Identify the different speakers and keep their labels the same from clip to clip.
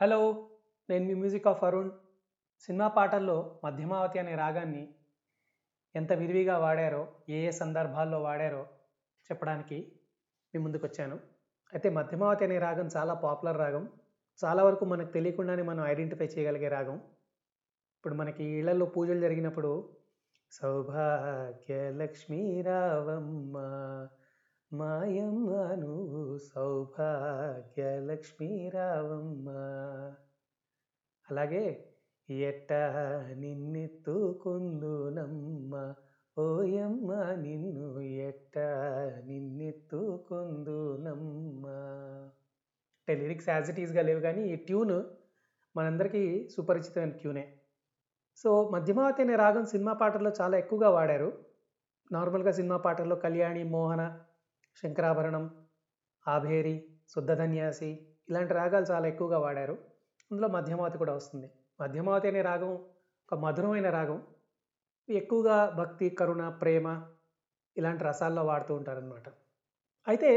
Speaker 1: Hello నేను మీ music of Arun. Cinema పాటల్లో మధ్యమావతి అనే రాగాన్ని ఎంత విరివిగా వాడారో ఏ ఏ సందర్భాల్లో వాడారో చెప్పడానికి మీ ముందుకు వచ్చాను అయితే మధ్యమావతి అనే రాగం చాలా పాపులర్ రాగం. చాలా వరకు మనకు తెలియకుండానే మనం ఐడెంటిఫై చేయగలిగే రాగం. ఇప్పుడు మనకి ఇళ్ళలో పూజలు జరిగినప్పుడు సౌభాగ్యలక్ష్మీ రావమ్మ మాయమ్మ నువ్వు సౌభాగ్యలక్ష్మీ రావమ్మ. అలాగే ఎట్ట నిన్నెత్తుకుందునమ్మ? ఓయమ్మ నిన్ను ఎట్ట నిన్నెత్తుకుందునమ్మ? అంటే లిరిక్స్ యాజ్ ఇట్ ఈస్గా లేవు కానీ ఈ ట్యూన్ మనందరికీ సుపరిచితమైన ట్యూనే. సో మధ్యమావతి అనే రాగం సినిమా పాటల్లో చాలా ఎక్కువగా వాడారు. నార్మల్గా సినిమా పాటల్లో కళ్యాణి మోహన శంకరాభరణం ఆభేరి శుద్ధధన్యాసి ఇలాంటి రాగాలు చాలా ఎక్కువగా వాడారు. అందులో మధ్యమావతి కూడా వస్తుంది. మధ్యమావతి అనే రాగం ఒక మధురమైన రాగం. ఎక్కువగా భక్తి కరుణ ప్రేమ ఇలాంటి రసాల్లో వాడుతూ ఉంటారనమాట అయితే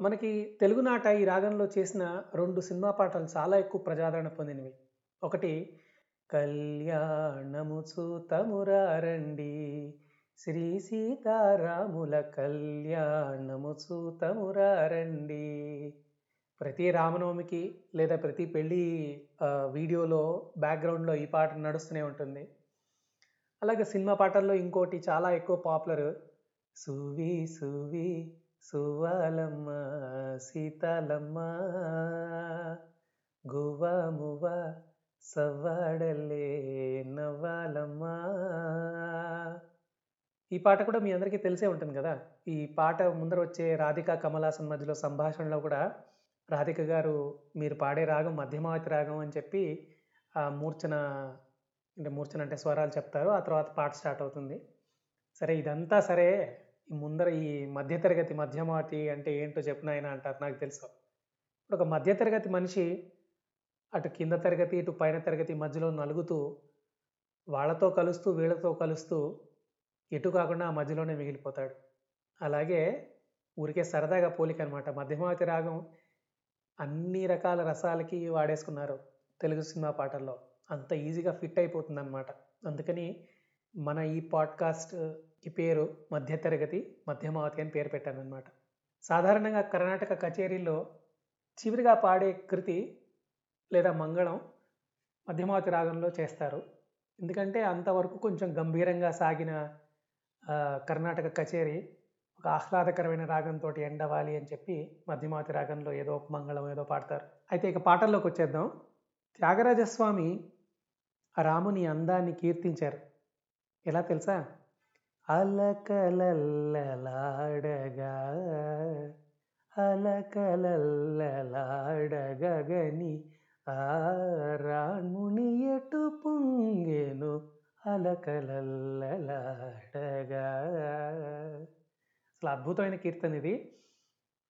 Speaker 1: మనకి తెలుగునాట ఈ రాగంలో చేసిన రెండు సినిమా పాటలు చాలా ఎక్కువ ప్రజాదరణ పొందినవి. ఒకటి కళ్యాణము చూతమురారండి శ్రీ సీతారాముల కళ్యాణము చూతమురారండి ప్రతి రామనవమికి లేదా ప్రతి పెళ్ళి వీడియోలో బ్యాక్గ్రౌండ్లో ఈ పాట నడుస్తూనే ఉంటుంది. అలాగే సినిమా పాటల్లో ఇంకోటి చాలా ఎక్కువ పాపులర్. సువి సువి సువాలమ్మ సీతాలమ్మ గువా మువ్వ సవ్వాడలే నవ్వాలమ్మ. ఈ పాట కూడా మీ అందరికీ తెలిసే ఉంటుంది కదా? ఈ పాట ముందర వచ్చే రాధిక కమలాసన్ మధ్యలో సంభాషణలో కూడా రాధిక గారు మీరు పాడే రాగం మధ్యమావతి రాగం అని చెప్పి ఆ మూర్ఛన అంటే మూర్ఛన అంటే స్వరాలు చెప్తారు. ఆ తర్వాత పాట స్టార్ట్ అవుతుంది. సరే ఇదంతా సరే. ఈ ముందర ఈ మధ్యతరగతి మధ్యమావతి అంటే ఏంటో చెప్పినాయన అంటారు నాకు తెలుసు. ఇప్పుడు ఒక మధ్యతరగతి మనిషి అటు కింద తరగతి ఇటు పైన తరగతి మధ్యలో నలుగుతూ వాళ్ళతో కలుస్తూ వీళ్ళతో కలుస్తూ ఎటు కాకుండా ఆ మధ్యలోనే మిగిలిపోతాడు. అలాగే ఊరికే సరదాగా పోలిక అనమాట మధ్యమావతి రాగం అన్ని రకాల రసాలకి వాడేసుకున్నారు తెలుగు సినిమా పాటల్లో. అంత ఈజీగా ఫిట్ అయిపోతుందన్నమాట అందుకని మన ఈ పాడ్కాస్ట్కి పేరు మధ్యతరగతి మధ్యమావతి అని పేరు పెట్టాను సాధారణంగా కర్ణాటక కచేరీల్లో చివరిగా పాడే కృతి లేదా మంగళం మధ్యమావతి రాగంలో చేస్తారు. ఎందుకంటే అంతవరకు కొంచెం గంభీరంగా సాగిన కర్ణాటక కచేరీ ఒక ఆహ్లాదకరమైన రాగంతో ఎండవాలి అని చెప్పి మధ్యమావతి రాగంలో ఏదో ఉపమంగళం మంగళం ఏదో పాడతారు. అయితే ఇక పాటల్లోకి వచ్చేద్దాం. త్యాగరాజస్వామి రాముని అందాన్ని కీర్తించారు. ఎలా తెలుసా? అలకలల్లలాడగా అలకలల్లలాడగని ఆ రాముని ఎటు పొంగెను? అలకలల్లలాడగా. అసలు అద్భుతమైన కీర్తన ఇది.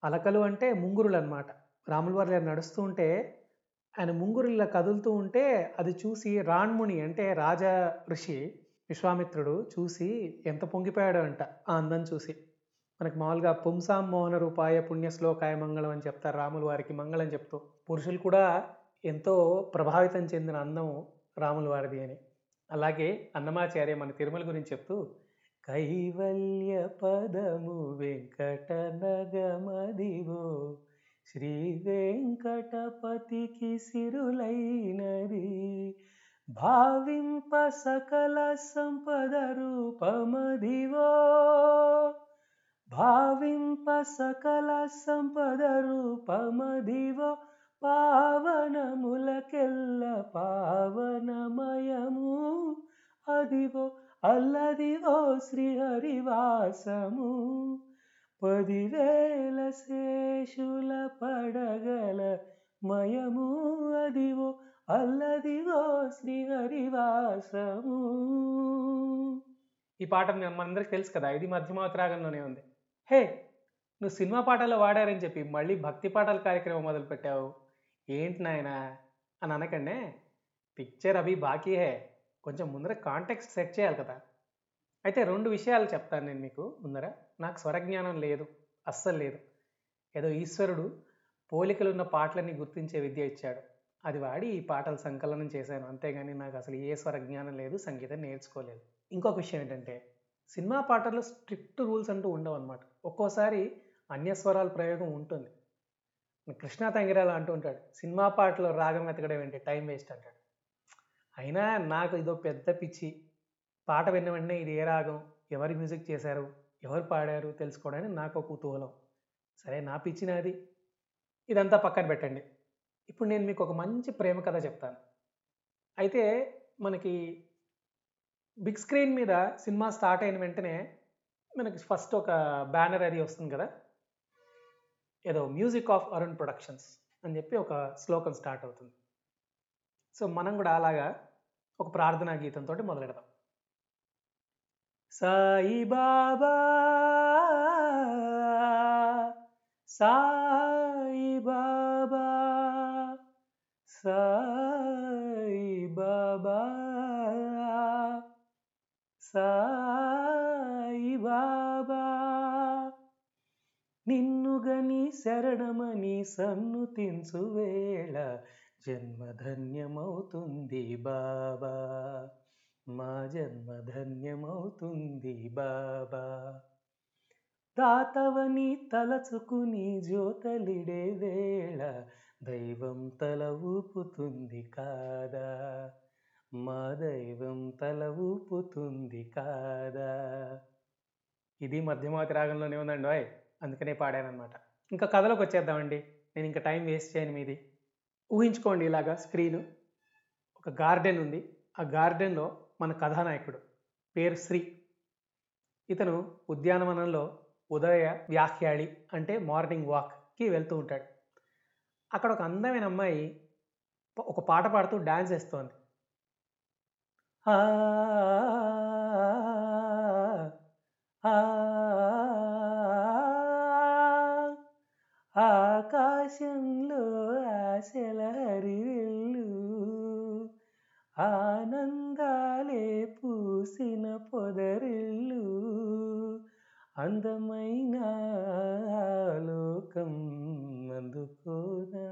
Speaker 1: అలకలు అంటే ముంగురులు అనమాట రాముల వారి నడుస్తూ ఉంటే ఆయన ముంగురుల్లా కదులుతూ ఉంటే అది చూసి రాణ్ముని అంటే రాజ ఋషి విశ్వామిత్రుడు చూసి ఎంత పొంగిపోయాడో అంట ఆ అందం చూసి. మనకు మామూలుగా పుంసాం మోహన రూపాయ పుణ్య శ్లోకాయ మంగళం అని చెప్తారు రాముల వారికి మంగళం చెప్తూ. పురుషులు కూడా ఎంతో ప్రభావితం చెందిన అందం రాముల వారిది అని. అలాగే అన్నమాచార్య మన తిరుమల గురించి చెప్తూ కైవల్య పదము వెంకట నగమదివో శ్రీ వెంకటపతికి సిరులైనది. భావింప సకల సంపద రూపమదివో భావింప సకల సంపద రూపమదివో పావనములకెల్ల పావనమయము. అదివో అల్లదివో శ్రీహరివాసము పదివేల శేషుల పడగల మయము అదివో అల్లదివో శ్రీహరివాసము ఈ పాట మనందరికి తెలుసు కదా ఇది మధ్యమావతరాగంలోనే ఉంది. హే నువ్వు సినిమా పాటల్లో వాడారని చెప్పి మళ్ళీ భక్తి పాటల కార్యక్రమం మొదలుపెట్టావు. ఏంటి నాయనా? అని అనకండే. పిక్చర్ అవి బాకీ హే. కొంచెం ముందర కాంటెక్స్ట్ సెట్ చేయాలి కదా. అయితే రెండు విషయాలు చెప్తాను నేను మీకు ముందర. నాకు స్వరజ్ఞానం లేదు అస్సలు లేదు. ఏదో ఈశ్వరుడు పోలికలున్న పాటలని గుర్తించే విద్య ఇచ్చాడు. అది వాడి ఈ పాటలు సంకలనం చేశాను. అంతేగాని నాకు అసలు ఏ స్వర జ్ఞానం లేదు సంగీతం నేర్చుకోలేదు. ఇంకొక విషయం ఏంటంటే సినిమా పాటల్లో స్ట్రిక్ట్ రూల్స్ అంటూ ఉండవు అనమాట ఒక్కోసారి అన్యస్వరాల ప్రయోగం ఉంటుంది. కృష్ణా తంగిరాల అంటూ ఉంటాడు సినిమా పాటలో రాగం ఎతకడం ఏంటి? టైం వేస్ట్ అంటాడు. అయినా నాకు ఇదో పెద్ద పిచ్చి. పాట విన్న వెంటనే ఇది ఏ రాగం? ఎవరు మ్యూజిక్ చేశారు? ఎవరు పాడారు? తెలుసుకోవడానికి నాకు ఒక కుతూహలం. సరే నా పిచ్చి నాది. ఇదంతా పక్కన పెట్టండి. ఇప్పుడు నేను మీకు ఒక మంచి ప్రేమ కథ చెప్తాను. అయితే మనకి బిగ్ స్క్రీన్ మీద సినిమా స్టార్ట్ అయిన వెంటనే మనకి ఫస్ట్ ఒక బ్యానర్ అది వస్తుంది కదా? ఏదో మ్యూజిక్ ఆఫ్ అరుణ్ ప్రొడక్షన్స్ అని చెప్పి ఒక శ్లోకం స్టార్ట్ అవుతుంది. సో మనం కూడా అలాగా ఒక ప్రార్థనా గీతంతో మొదలెడదాం. సాయి బాబా సాయి బాబా సాయి బాబా సాయి బాబా నిన్నుగని శరణమని సన్నుతించు వేళ జన్మధన్యమవుతుంది బాబా. మా జన్మధన్యమవుతుంది బాబా. తాతవని తలచుకుని జ్యోతలిడే వేళ దైవం తల ఊపుతుంది కాదా. మా దైవం తల ఊపుతుంది కాదా. ఇది మధ్యమాతి రాగంలోనే ఉందండి ఓయ్ అందుకనే పాడానమాట ఇంకా కథలోకి వచ్చేద్దామండి. నేను ఇంకా టైం వేస్ట్ చేయను మీది. ఊహించుకోండి ఇలాగా స్క్రీన్. ఒక గార్డెన్ ఉంది. ఆ గార్డెన్లో మన కథానాయకుడు పేరు శ్రీ. ఇతను ఉద్యానవనంలో ఉదయ వ్యాఖ్యాళి అంటే మార్నింగ్ వాక్కి వెళ్తూ ఉంటాడు. అక్కడ ఒక అందమైన అమ్మాయి ఒక పాట పాడుతూ డ్యాన్స్ వేస్తోంది. ఆ ఆకాశంలో ఆశల హరివెల్లు ఆనందాలే పూసిన పొదరిల్లు అందమైన లోకం అందుకోనా?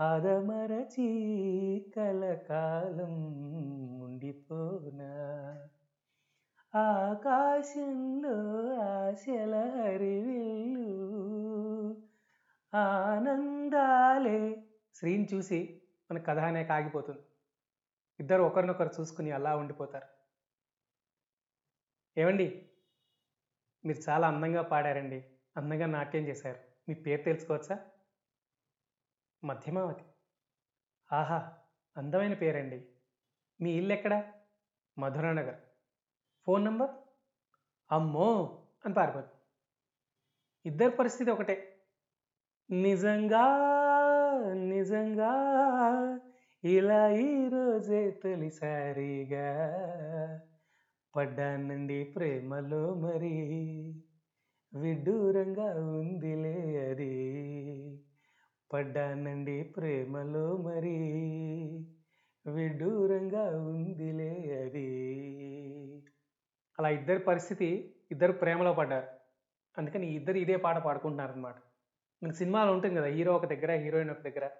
Speaker 1: అదమరచి కలకాలం ఉండిపోనా? ఆకాశంలో ఆశల హరివిల్లు ఆనందాలే. శ్రీని చూసి మన కథానే కాగిపోతుంది. ఇద్దరు ఒకరినొకరు చూసుకుని అలా ఉండిపోతారు. ఏమండి? మీరు చాలా అందంగా పాడారండి. అందంగా నాట్యం చేశారు. మీ పేరు తెలుసుకోవచ్చా? మధ్యమావతి. ఆహా అందమైన పేరండి. మీ ఇల్లు ఎక్కడా మధురానగర్. Phone number? అమ్మో! అని పారిపోతుంది. ఇద్దరి పరిస్థితి ఒకటే. నిజంగా నిజంగా ఇలా ఈరోజే తొలిసారిగా పడ్డానండి ప్రేమలో మరి. విడ్డూరంగా ఉందిలే అది. పడ్డానండి ప్రేమలో మరి. విడ్డూరంగా ఉందిలే అది. అలా ఇద్దరి పరిస్థితి ఇద్దరు ప్రేమలో పడ్డారు. అందుకని ఇద్దరు ఇదే పాట పాడుకుంటున్నారనమాట మనకి సినిమాలో ఉంటుంది కదా హీరో ఒక దగ్గర హీరోయిన్ ఒక దగ్గర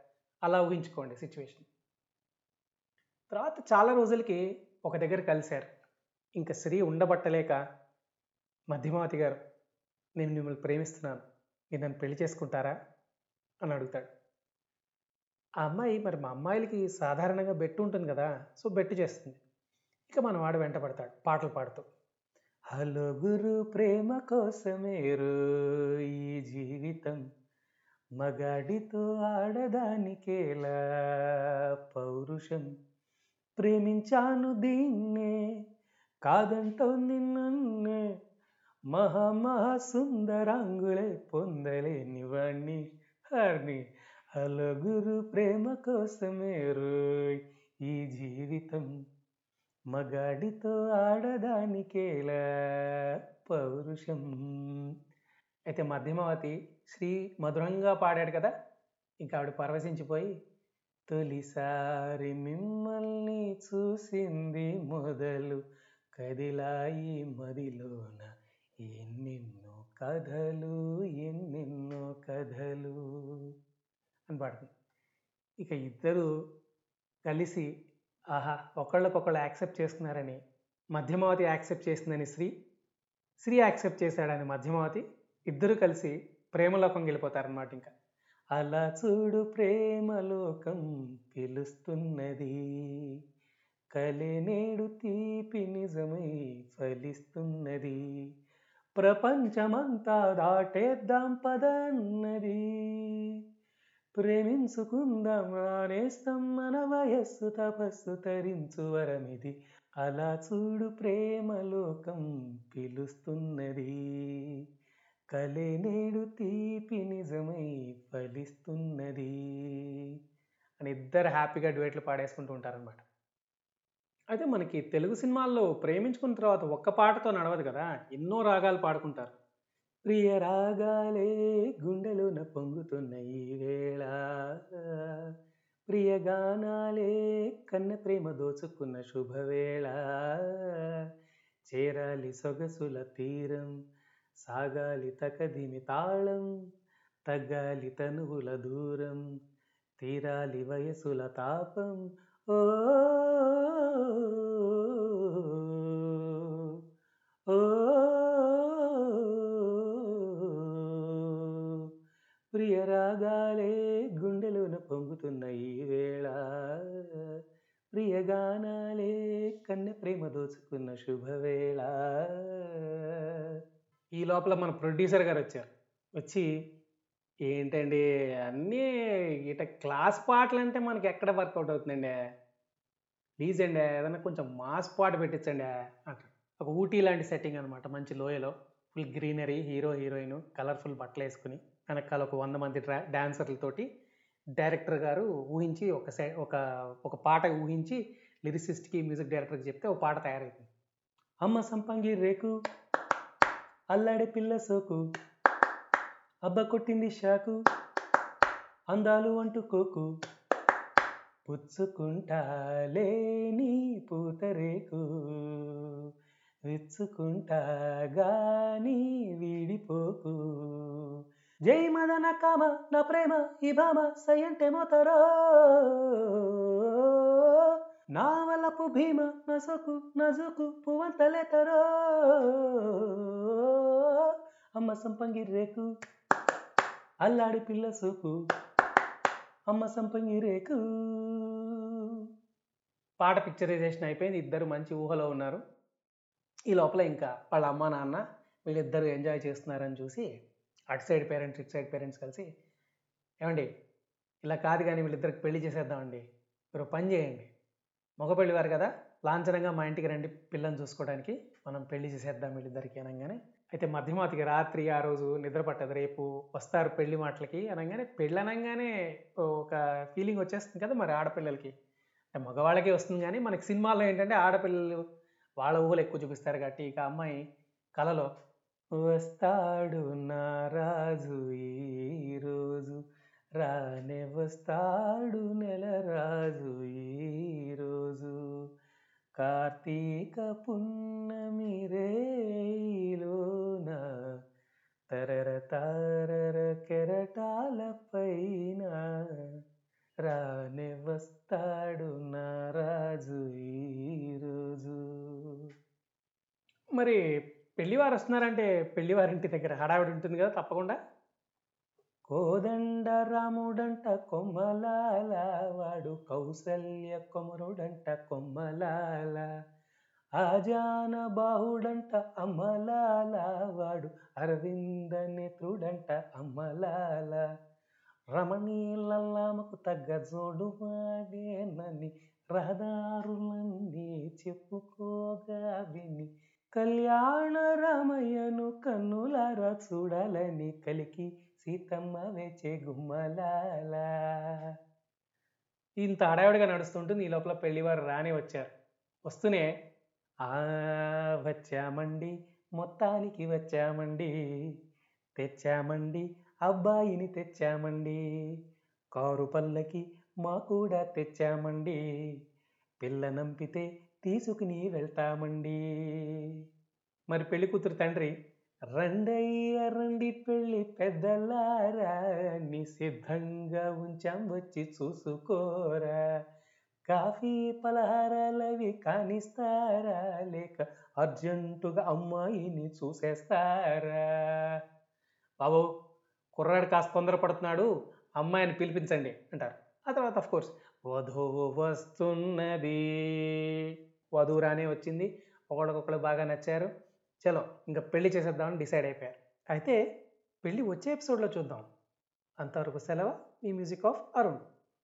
Speaker 1: అలా ఊహించుకోండి సిచ్యువేషన్. తర్వాత చాలా రోజులకి ఒక దగ్గర కలిశారు. ఇంకా శ్రీ ఉండబట్టలేక మధ్యమావతి గారు నేను మిమ్మల్ని ప్రేమిస్తున్నాను మీరు నన్ను పెళ్ళి చేసుకుంటారా? అని అడుగుతాడు. ఆ అమ్మాయి మరి మా అమ్మాయిలకి సాధారణంగా బెట్టు ఉంటుంది కదా సో బెట్టు చేస్తుంది. ఇక మన వాడు వెంట పడతాడు పాటలు పాడుతూ. హలో గురు ప్రేమ కోసమేరు ఈ జీవితం మగాడితో ఆడదానికేలా పౌరుషం ప్రేమించాను దీన్నే కాదంటో నిన్నే మహామహా సుందరాంగులే పొందలేని వాణ్ణి హర్ని హలో గురు ప్రేమ కోసమే రోయ్ ఈ జీవితం. మగాడితో ఆడదానికేలా పౌరుషం. అయితే మధ్యమవతి శ్రీ మధురంగా పాడాడు కదా. ఇంకా ఆవిడ పరవశించిపోయి తొలిసారి మిమ్మల్ని చూసింది మొదలు కదిలాయి మదిలోన. ఎన్నెన్నో కథలు ఎన్నెన్నో కథలు అని పాడుతుంది. ఇక ఇద్దరు కలిసి ఆహా ఒకళ్ళకొకళ్ళు యాక్సెప్ట్ చేసుకున్నారని మధ్యమావతి యాక్సెప్ట్ చేసిందని శ్రీ శ్రీ యాక్సెప్ట్ చేశాడని మధ్యమావతి ఇద్దరు కలిసి ప్రేమలోకం వెళ్ళిపోతారనమాట ఇంకా. అలా చూడు ప్రేమలోకం పిలుస్తున్నది. కలే నేడు తీపి నిజమై ఫలిస్తున్నది. ప్రపంచమంతా దాటేద్దాం పదన్నది. ప్రేమించుకుందాం ఆనేస్తాం మన వయస్సు తపస్సు తరించు వరమిది. అలా చూడు ప్రేమలోకం పిలుస్తున్నది. కలే నేడు తీపి నిజమై ఫలిస్తున్నది అని ఇద్దరు హ్యాపీగా డ్యూయట్లు పాడేసుకుంటూ ఉంటారనమాట అయితే మనకి తెలుగు సినిమాల్లో ప్రేమించుకున్న తర్వాత ఒక్క పాటతో నడవదు కదా ఎన్నో రాగాలు పాడుకుంటారు. ప్రియ రాగాలే గుండెలోన పొంగుతున్న ఈ వేళ ప్రియ గానాలే కన్న ప్రేమ దోచుకున్న శుభవేళ చేరాలి సొగసుల తీరం సాగాలి తకదిమి తాళం తగ్గాలి తనువుల దూరం తీరాలి వయసుల తాపం. ఓ ఓ ప్రియ రాగాలే గుండెలోన పొంగుతున్న ఈ వేళ ప్రియ గానాలే కన్నె ప్రేమ దోచుకున్న శుభవేళ. ఈ లోపల మన ప్రొడ్యూసర్ గారు వచ్చారు. వచ్చి ఏంటండి అన్నీ ఇట క్లాస్ పాటలు అంటే మనకి ఎక్కడ వర్కౌట్ అవుతుందండి? ప్లీజ్ అండి ఏదైనా కొంచెం మాస్ పాట పెట్టించండి అంటారు. ఒక ఊటీ లాంటి సెట్టింగ్ అనమాట మంచి లోయలో. Full greenery hero heroine colourful బట్టలు వేసుకుని వెనకాల ఒక వంద మంది డ్రా డాన్సర్లతోటి డైరెక్టర్ గారు ఊహించి ఒక సై ఒక ఒక పాట ఊహించి లిరిసిస్ట్కి మ్యూజిక్ డైరెక్టర్కి చెప్తే ఒక పాట తయారైంది అమ్మ సంపంగి రేకు అల్లాడే పిల్ల సోకు. అబ్బ కొట్టింది షాకు. అందాలు అంటుకోకు పుచ్చుకుంటాలే నీ పూతరేకు. విచ్చుకుంటా గాని వీడిపోకు. జై మదన కామ నా ప్రేమ ఈ భామ సయంటే మోతరో. నా వల్లపు భీమ నసకు నజుకు పువంతలెతరో అమ్మ సంపంగి రేకు అల్లాడి పిల్ల సూకు. అమ్మ సంపంగి రేకు. పాట పిక్చరైజేషన్ అయిపోయింది. ఇద్దరు మంచి ఊహలో ఉన్నారు. ఈ లోపల ఇంకా వాళ్ళ అమ్మ నాన్న వీళ్ళిద్దరు ఎంజాయ్ చేస్తున్నారని చూసి అటు సైడ్ పేరెంట్స్ ఇటు సైడ్ పేరెంట్స్ కలిసి ఏమండి ఇలా కాదు కానీ వీళ్ళిద్దరికి పెళ్ళి చేసేద్దామండి. మీరు పని చేయండి. మగ వారు కదా లాంఛనంగా మా ఇంటికి రండి పిల్లని చూసుకోవడానికి. మనం పెళ్ళి చేసేద్దాం వీళ్ళిద్దరికి అనగానే. అయితే మధ్యమాతికి రాత్రి ఆ రోజు నిద్ర పట్టదు రేపు వస్తారు పెళ్ళి మాటలకి అనగానే పెళ్ళి అనగానే ఒక ఫీలింగ్ వచ్చేస్తుంది కదా మరి ఆడపిల్లలకి. అంటే మగవాళ్ళకే వస్తుంది కానీ మనకి సినిమాల్లో ఏంటంటే ఆడపిల్లలు వాళ్ళ ఊహలు ఎక్కువ చూపిస్తారు కాబట్టి ఇక అమ్మాయి కలలో వస్తాడు నా రాజు ఈరోజు రానే వస్తాడు నెల రాజు ఈరోజు కార్తీక పున్నమి రేలోన తరర తారర కెరటాల పైన రానే వస్తాడు నా రాజు ఈరోజు మరి పెళ్ళివారు వస్తున్నారంటే పెళ్ళివారింటి దగ్గర హడావిడి ఉంటుంది కదా తప్పకుండా. కోదండ రాముడంట కొమ్మలాల వాడు కౌసల్య కొమరుడంట కొమ్మలాల. ఆజాన బాహుడంట అమ్మలాల వాడు అరవింద నేత్రుడంట అమ్మలాల. రమణీలల్లామకు తగ్గ జోడు వాడేనని రహదారులన్నీ చెప్పుకోగా విని కళ్యాణ రామయ్యను కన్నులారా చూడాలని కలికి సీతమ్మ వేచే గుమ్మల ఇంత హడావిడిగా నడుస్తుంటుంది ఈ లోపల పెళ్ళివారు రాని వచ్చారు. వస్తూనే ఆ వచ్చామండి మొత్తానికి వచ్చామండి తెచ్చామండి అబ్బాయిని తెచ్చామండి కారు పల్లకి మా కూడా తెచ్చామండి పిల్ల నంపితే తీసుకుని వెళ్తామండి. మరి పెళ్ళి కూతురు తండ్రి రండయ్య రండి పెళ్ళి పెద్దలారా నీ సిద్ధంగా ఉంచాం వచ్చి చూసుకోరా. కాఫీ పలహారాలవి కానిస్తారా లేక అర్జెంటుగా అమ్మాయిని చూసేస్తారా? బాబు కుర్రాడు కాస్త తొందరపడుతున్నాడు అమ్మాయిని పిలిపించండి అంటారు. ఆ తర్వాత ఆఫ్ కోర్స్ వధువు వస్తున్నది. వధువు రానే వచ్చింది. ఒకళ్ళకొకళ్ళు బాగా నచ్చారు. చలో ఇంకా పెళ్ళి చేసేద్దామని డిసైడ్ అయిపోయారు. అయితే పెళ్ళి వచ్చే ఎపిసోడ్లో చూద్దాం. అంతవరకు సెలవు మీ మ్యూజిక్ ఆఫ్ అరుణ్.